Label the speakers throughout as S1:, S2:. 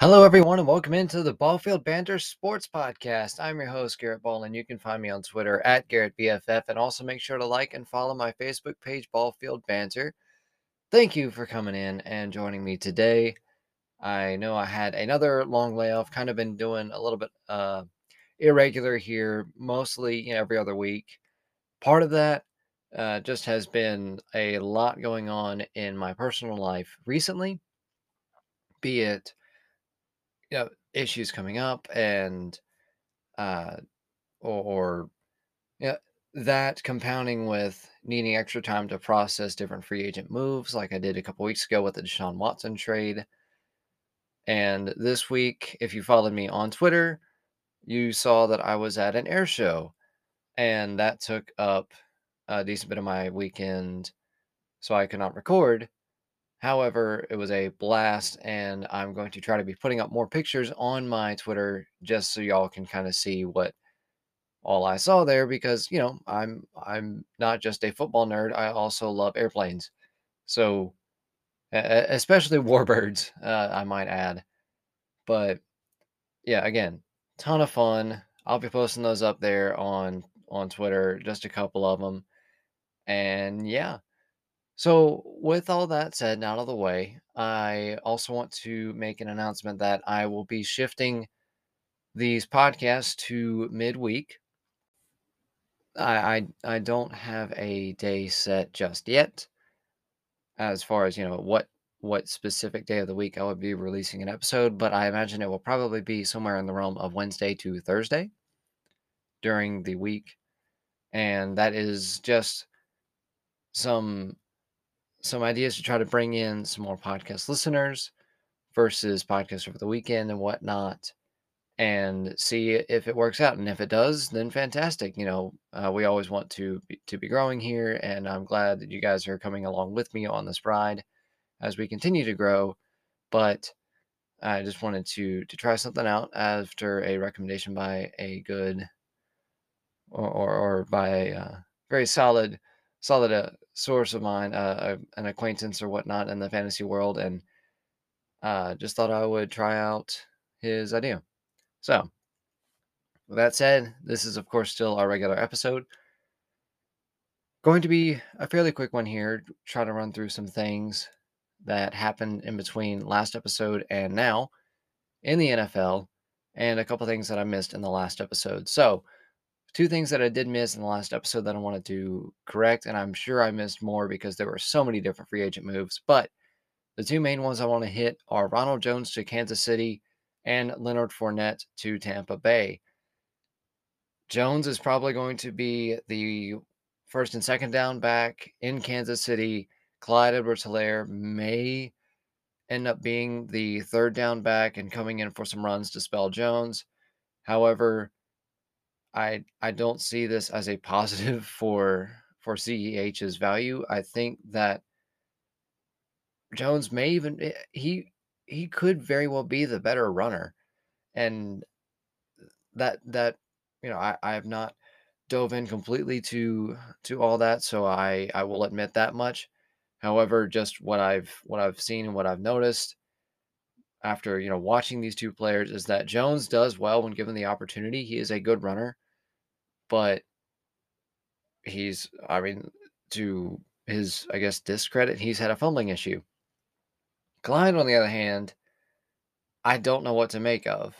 S1: Hello, everyone, and welcome into the Ballfield Banter Sports Podcast. I'm your host, Garrett Ball, and you can find me on Twitter at GarrettBFF, and also make sure to like and follow my Facebook page, Ballfield Banter. Thank you for coming in and joining me today. I know I had another long layoff, kind of been doing a little bit uh, irregular here, mostly you know, every other week. Part of that uh, just has been a lot going on in my personal life recently, be it you know issues coming up and uh or, or yeah that compounding with needing extra time to process different free agent moves like I did a couple weeks ago with the Deshaun Watson trade. And this week, if you followed me on Twitter, you saw that I was at an air show and that took up a decent bit of my weekend so I could not record. However, it was a blast, and I'm going to try to be putting up more pictures on my Twitter just so y'all can kind of see what all I saw there because, you know, I'm I'm not just a football nerd, I also love airplanes. So, especially warbirds, uh, I might add. But yeah, again, ton of fun. I'll be posting those up there on on Twitter, just a couple of them. And yeah, so, with all that said and out of the way, I also want to make an announcement that I will be shifting these podcasts to midweek. I, I I don't have a day set just yet, as far as you know what what specific day of the week I would be releasing an episode, but I imagine it will probably be somewhere in the realm of Wednesday to Thursday during the week, and that is just some some ideas to try to bring in some more podcast listeners versus podcasts over the weekend and whatnot and see if it works out and if it does then fantastic you know uh, we always want to be, to be growing here and i'm glad that you guys are coming along with me on this ride as we continue to grow but i just wanted to to try something out after a recommendation by a good or or, or by a uh, very solid solid uh, source of mine, uh, an acquaintance or whatnot in the fantasy world, and uh, just thought I would try out his idea. So, with that said, this is, of course, still our regular episode. Going to be a fairly quick one here, try to run through some things that happened in between last episode and now in the NFL, and a couple things that I missed in the last episode. So, two things that I did miss in the last episode that I wanted to correct, and I'm sure I missed more because there were so many different free agent moves. But the two main ones I want to hit are Ronald Jones to Kansas City and Leonard Fournette to Tampa Bay. Jones is probably going to be the first and second down back in Kansas City. Clyde Edwards Helaire may end up being the third down back and coming in for some runs to spell Jones. However, I I don't see this as a positive for for CEH's value. I think that Jones may even eh, he he could very well be the better runner, and that that you know I I have not dove in completely to to all that, so I I will admit that much. However, just what I've what I've seen and what I've noticed after you know watching these two players is that Jones does well when given the opportunity. He is a good runner, but he's I mean to his I guess discredit, he's had a fumbling issue. Clyde, on the other hand, I don't know what to make of.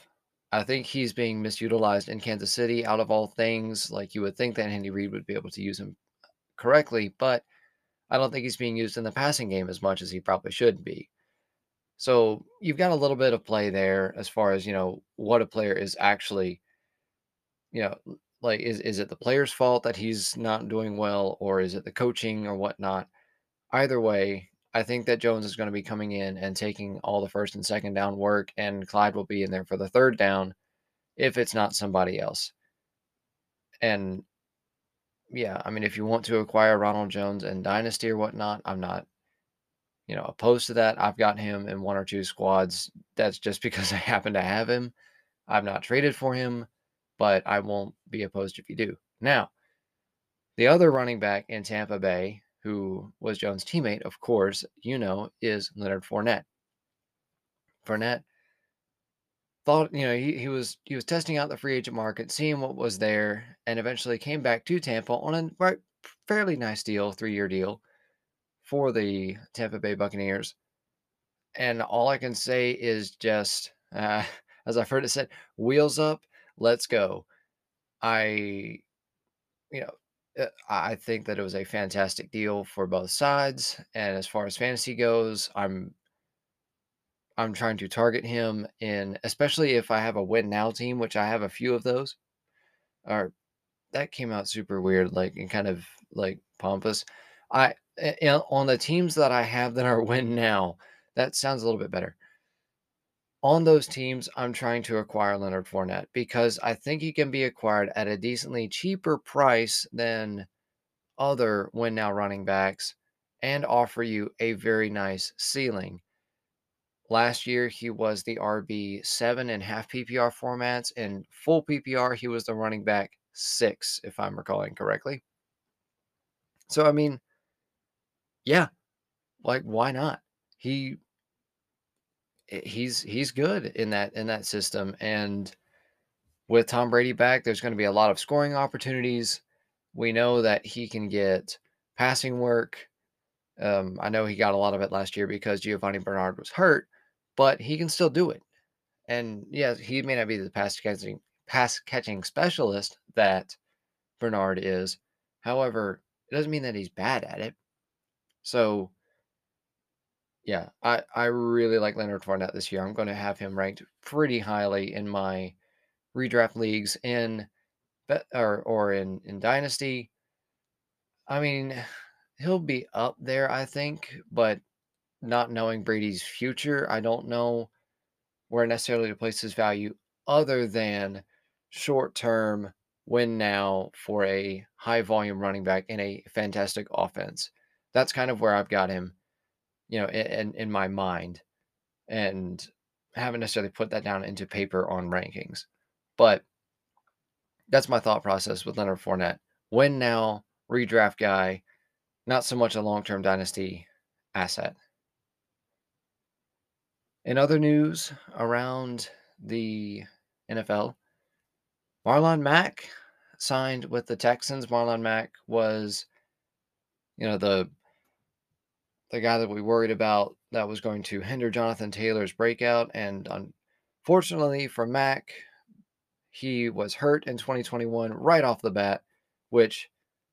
S1: I think he's being misutilized in Kansas City out of all things. Like you would think that Andy Reid would be able to use him correctly, but I don't think he's being used in the passing game as much as he probably should be. So you've got a little bit of play there as far as, you know, what a player is actually, you know, like is is it the player's fault that he's not doing well, or is it the coaching or whatnot? Either way, I think that Jones is going to be coming in and taking all the first and second down work, and Clyde will be in there for the third down if it's not somebody else. And yeah, I mean, if you want to acquire Ronald Jones and Dynasty or whatnot, I'm not, you know, opposed to that. I've got him in one or two squads. That's just because I happen to have him. I've not traded for him, but I won't be opposed if you do. Now, the other running back in Tampa Bay, who was Jones' teammate, of course, you know, is Leonard Fournette. Fournette thought, you know, he, he was he was testing out the free agent market, seeing what was there, and eventually came back to Tampa on a right, fairly nice deal, three year deal for the Tampa Bay Buccaneers. And all I can say is just, uh, as I've heard it said, wheels up, let's go. I, you know, uh, I think that it was a fantastic deal for both sides. And as far as fantasy goes, I'm I'm trying to target him in especially if I have a win now team, which I have a few of those. Or that came out super weird, like and kind of like pompous. I eh, eh, on the teams that I have that are win now, that sounds a little bit better. On those teams, I'm trying to acquire Leonard Fournette because I think he can be acquired at a decently cheaper price than other win now running backs and offer you a very nice ceiling. Last year, he was the RB seven in half PPR formats. In full PPR, he was the running back six, if I'm recalling correctly. So, I mean, yeah, like why not? He he's he's good in that in that system and with Tom Brady back, there's going to be a lot of scoring opportunities. We know that he can get passing work. Um, I know he got a lot of it last year because Giovani Bernard was hurt, but he can still do it. And yes, he may not be the pass catching pass catching specialist that Bernard is. However, it doesn't mean that he's bad at it. So yeah, I, I really like Leonard Fournette this year. I'm going to have him ranked pretty highly in my redraft leagues in or or in in dynasty. I mean, he'll be up there, I think, but not knowing Brady's future, I don't know where necessarily to place his value other than short term win now for a high volume running back in a fantastic offense. That's kind of where I've got him, you know, in in my mind, and haven't necessarily put that down into paper on rankings, but that's my thought process with Leonard Fournette. Win now, redraft guy, not so much a long term dynasty asset. In other news around the NFL, Marlon Mack signed with the Texans. Marlon Mack was, you know, the the guy that we worried about that was going to hinder Jonathan Taylor's breakout. And unfortunately for Mack, he was hurt in 2021 right off the bat, which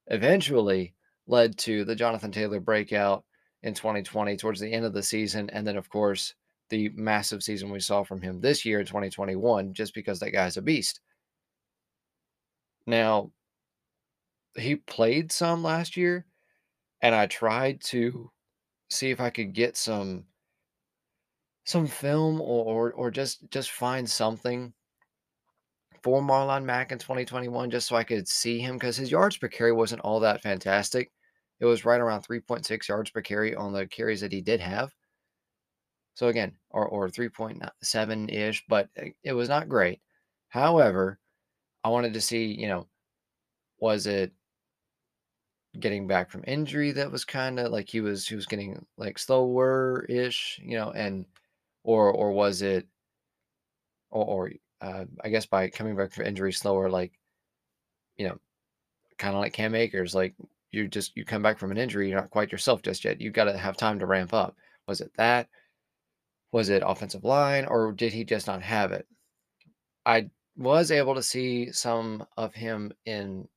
S1: eventually led to the Jonathan Taylor breakout in 2020 towards the end of the season. And then, of course, the massive season we saw from him this year in 2021, just because that guy's a beast. Now, he played some last year, and I tried to see if I could get some some film or or, or just just find something for Marlon Mack in 2021 just so I could see him because his yards per carry wasn't all that fantastic. It was right around 3.6 yards per carry on the carries that he did have. So again, or or 3.7 ish, but eh, it was not great. However, I wanted to see, you know, was it getting back from injury that was kind of like he was he was getting like slower ish, you know, and or or was it or, or uh, I guess by coming back from injury slower, like you know, kind of like Cam Akers, like you just you come back from an injury, you're not quite yourself just yet. You've got to have time to ramp up. Was it that? Was it offensive line, or did he just not have it? I was able to see some of him in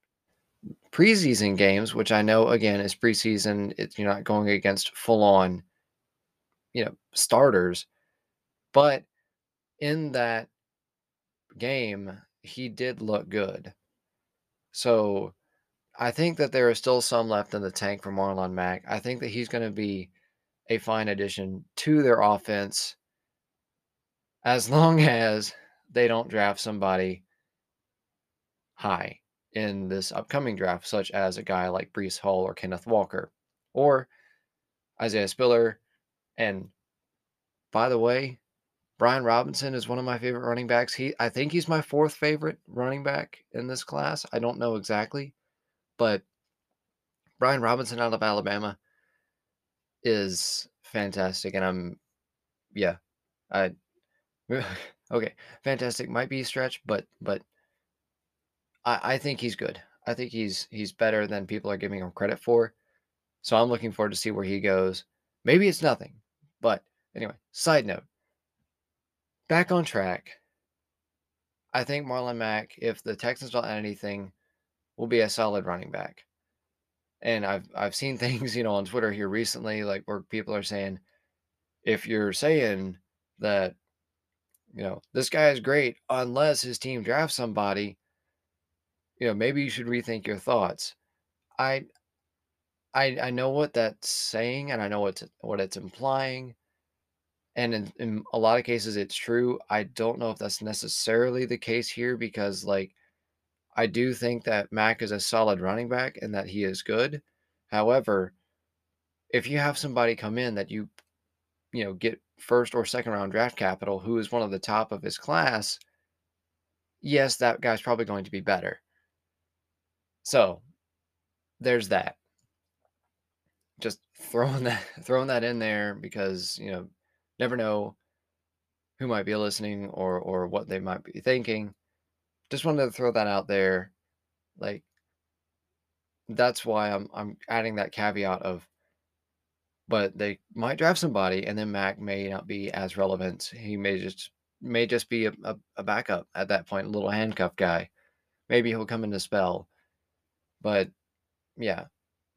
S1: preseason games, which I know again is preseason. It's you're not going against full on, you know, starters, but in that game, he did look good. So I think that there is still some left in the tank for Marlon Mack. I think that he's going to be a fine addition to their offense as long as they don't draft somebody high in this upcoming draft, such as a guy like Breece Hall or Kenneth Walker or Isaiah Spiller. And by the way, Brian Robinson is one of my favorite running backs. He I think he's my fourth favorite running back in this class. I don't know exactly, but Brian Robinson out of Alabama is fantastic, and I'm yeah, I Okay, fantastic might be a stretch, but but I I think he's good. I think he's he's better than people are giving him credit for. So I'm looking forward to see where he goes. Maybe it's nothing, but anyway, side note. Back on track. I think Marlon Mack, if the Texans don't add anything, will be a solid running back. And I've I've seen things, you know, on Twitter here recently, like where people are saying, if you're saying that, you know, this guy is great unless his team drafts somebody, you know, maybe you should rethink your thoughts. I I I know what that's saying and I know what what it's implying. And in, in a lot of cases it's true. I don't know if that's necessarily the case here because like I do think that Mack is a solid running back and that he is good. However, if you have somebody come in that you you know get first or second round draft capital who is one of the top of his class, yes, that guy's probably going to be better. So, there's that. Just throwing that throwing that in there because, you know, never know who might be listening or or what they might be thinking. Just wanted to throw that out there. Like that's why I'm I'm adding that caveat of but they might draft somebody and then Mack may not be as relevant. He may just may just be a, a, a backup at that point, a little handcuff guy. Maybe he'll come into spell. But yeah,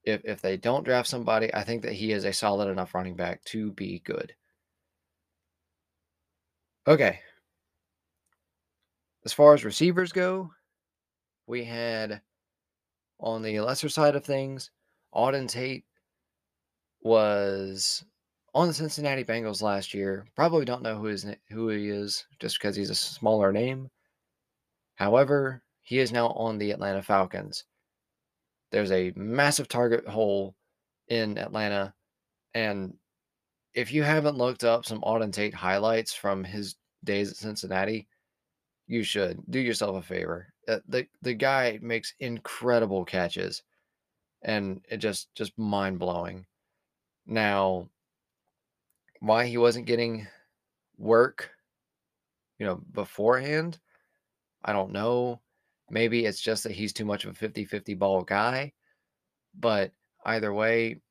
S1: if if they don't draft somebody, I think that he is a solid enough running back to be good. Okay. As far as receivers go, we had on the lesser side of things, Auden Tate was on the Cincinnati Bengals last year. Probably don't know who is who he is just because he's a smaller name. However, he is now on the Atlanta Falcons. There's a massive target hole in Atlanta, and if you haven't looked up some Auden Tate highlights from his days at Cincinnati, you should do yourself a favor. Uh, the the guy makes incredible catches, and it just just mind blowing. Now, why he wasn't getting work, you know, beforehand, I don't know. Maybe it's just that he's too much of a 50 50 ball guy. But either way,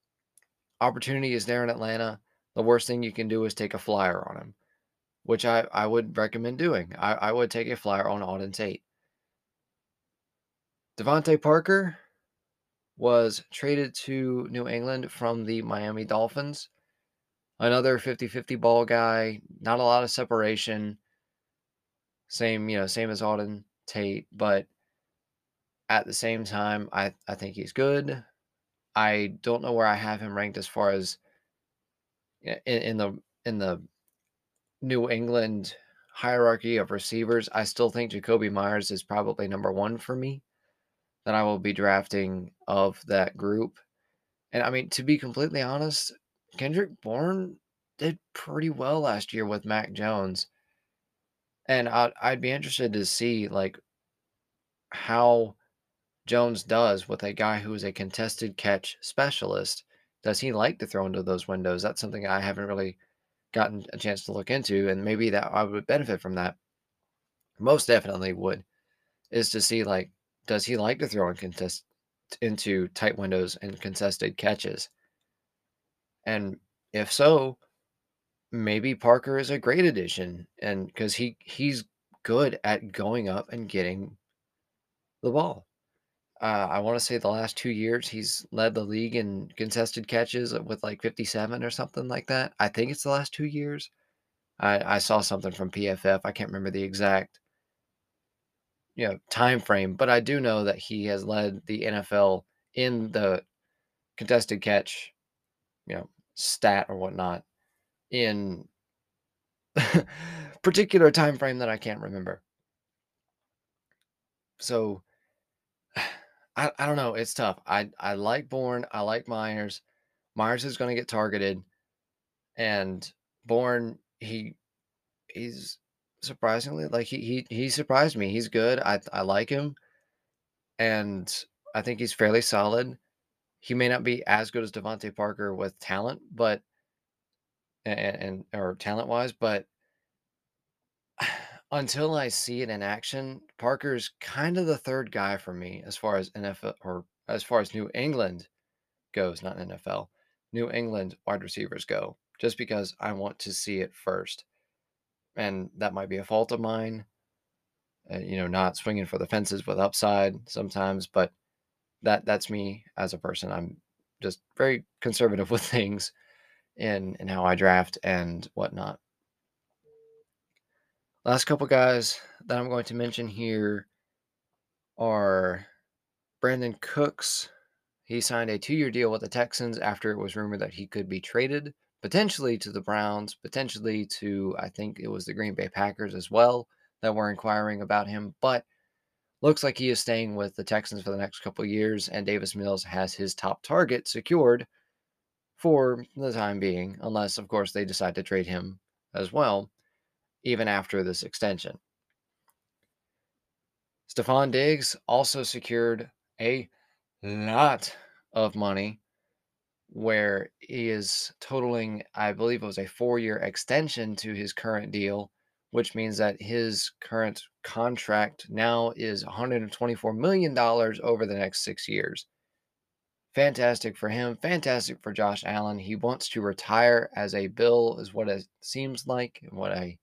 S1: opportunity is there in Atlanta. The worst thing you can do is take a flyer on him, which I, I would recommend doing. I, I would take a flyer on Auden Tate. DeVante Parker was traded to New England from the Miami Dolphins. Another 50 50 ball guy, not a lot of separation. Same, you know, same as Auden Tate, but at the same time, I, I think he's good. I don't know where I have him ranked as far as in, in the in the New England hierarchy of receivers. I still think Jakobi Meyers is probably number one for me that I will be drafting of that group. And I mean, to be completely honest, Kendrick Bourne did pretty well last year with Mac Jones. And I'd, I'd be interested to see like how Jones does with a guy who is a contested catch specialist. Does he like to throw into those windows? That's something I haven't really gotten a chance to look into, and maybe that I would benefit from that. Most definitely would, is to see like does he like to throw in contest into tight windows and contested catches? And if so, maybe Parker is a great addition, and because he he's good at going up and getting the ball. Uh, I want to say the last two years he's led the league in contested catches with like 57 or something like that. I think it's the last two years. I, I saw something from PFF. I can't remember the exact you know time frame, but I do know that he has led the NFL in the contested catch, you know, stat or whatnot in particular time frame that I can't remember. So I, I don't know. It's tough. I I like Bourne. I like Meyers. Meyers is going to get targeted, and Bourne he he's surprisingly like he he he surprised me. He's good. I I like him, and I think he's fairly solid. He may not be as good as DeVante Parker with talent, but and, and or talent wise, but until I see it in action, Parker's kind of the third guy for me as far as NFL or as far as New England goes, not NFL. New England wide receivers go, just because I want to see it first. And that might be a fault of mine, uh, you know, not swinging for the fences with upside sometimes, but that that's me as a person. I'm just very conservative with things in in how I draft and whatnot. Last couple guys that I'm going to mention here are Brandin Cooks. He signed a two year deal with the Texans after it was rumored that he could be traded, potentially to the Browns, potentially to, I think it was the Green Bay Packers as well that were inquiring about him. But looks like he is staying with the Texans for the next couple years, and Davis Mills has his top target secured for the time being, unless, of course, they decide to trade him as well even after this extension. Stefon Diggs also secured a lot of money where he is totaling, I believe it was a four year extension to his current deal, which means that his current contract now is $124 million over the next six years. Fantastic for him. Fantastic for Josh Allen. He wants to retire as a Bill, is what it seems like, and what I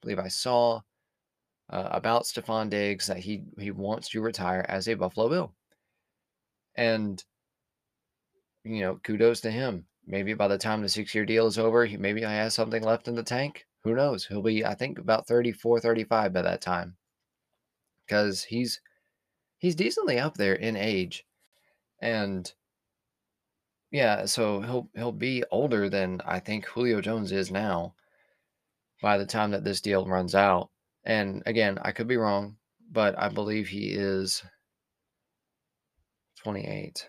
S1: believe I saw uh, about Stefon Diggs that he he wants to retire as a Buffalo Bill. And you know, kudos to him. Maybe by the time the six year deal is over, he maybe I has something left in the tank. Who knows? He'll be, I think, about 34, 35 by that time. Because he's he's decently up there in age. And yeah, so he'll he'll be older than I think Julio Jones is now by the time that this deal runs out. And again, I could be wrong, but I believe he is 28.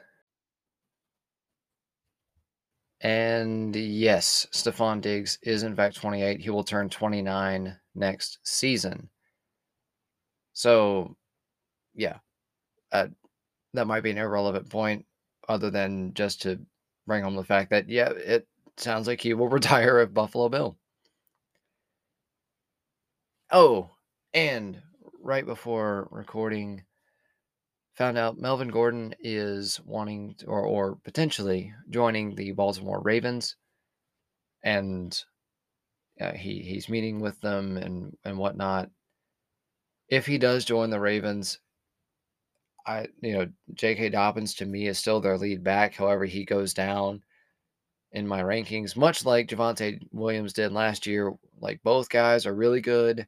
S1: And yes, Stefon Diggs is in fact 28. He will turn 29 next season. So, yeah, uh, that might be an irrelevant point other than just to bring home the fact that, yeah, it sounds like he will retire at Buffalo Bill. Oh, and right before recording, found out Melvin Gordon is wanting to, or or potentially joining the Baltimore Ravens, and uh, he he's meeting with them and and whatnot. If he does join the Ravens, I you know J.K. Dobbins to me is still their lead back. However, he goes down in my rankings, much like Javonte Williams did last year. Like both guys are really good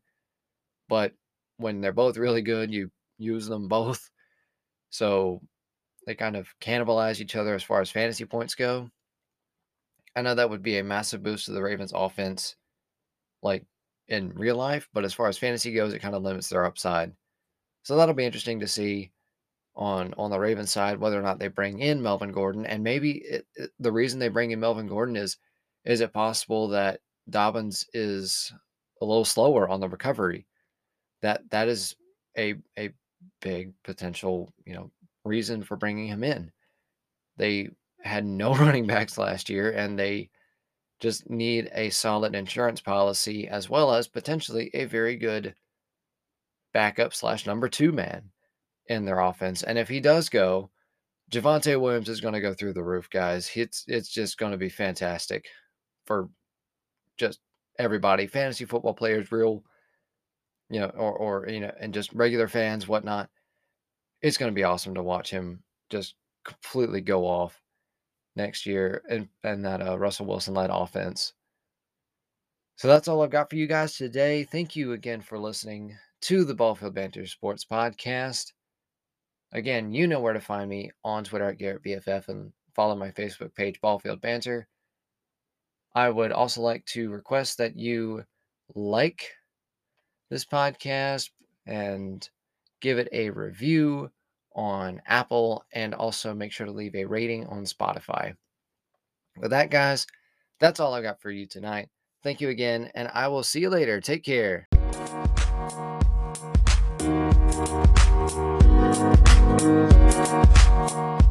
S1: but when they're both really good, you use them both. So they kind of cannibalize each other as far as fantasy points go. I know that would be a massive boost to the Ravens offense, like in real life, but as far as fantasy goes, it kind of limits their upside. So that'll be interesting to see on on the Ravens side whether or not they bring in Melvin Gordon, and maybe it, it, the reason they bring in Melvin Gordon is is it possible that Dobbins is a little slower on the recovery? that that is a a big potential you know reason for bringing him in. They had no running backs last year, and they just need a solid insurance policy as well as potentially a very good backup slash number two man in their offense. And if he does go, Javonte Williams is going to go through the roof, guys. It's it's just going to be fantastic for just everybody, fantasy football players, real you know, or or you know, and just regular fans, whatnot. It's going to be awesome to watch him just completely go off next year and and that uh, Russell Wilson led offense. So that's all I've got for you guys today. Thank you again for listening to the Ballfield Banter Sports Podcast. Again, you know where to find me on Twitter at Garrett BFF and follow my Facebook page, Ballfield Banter. I would also like to request that you like this podcast and give it a review on Apple and also make sure to leave a rating on Spotify. With that, guys, that's all I got for you tonight. Thank you again, and I will see you later. Take care. Thank you.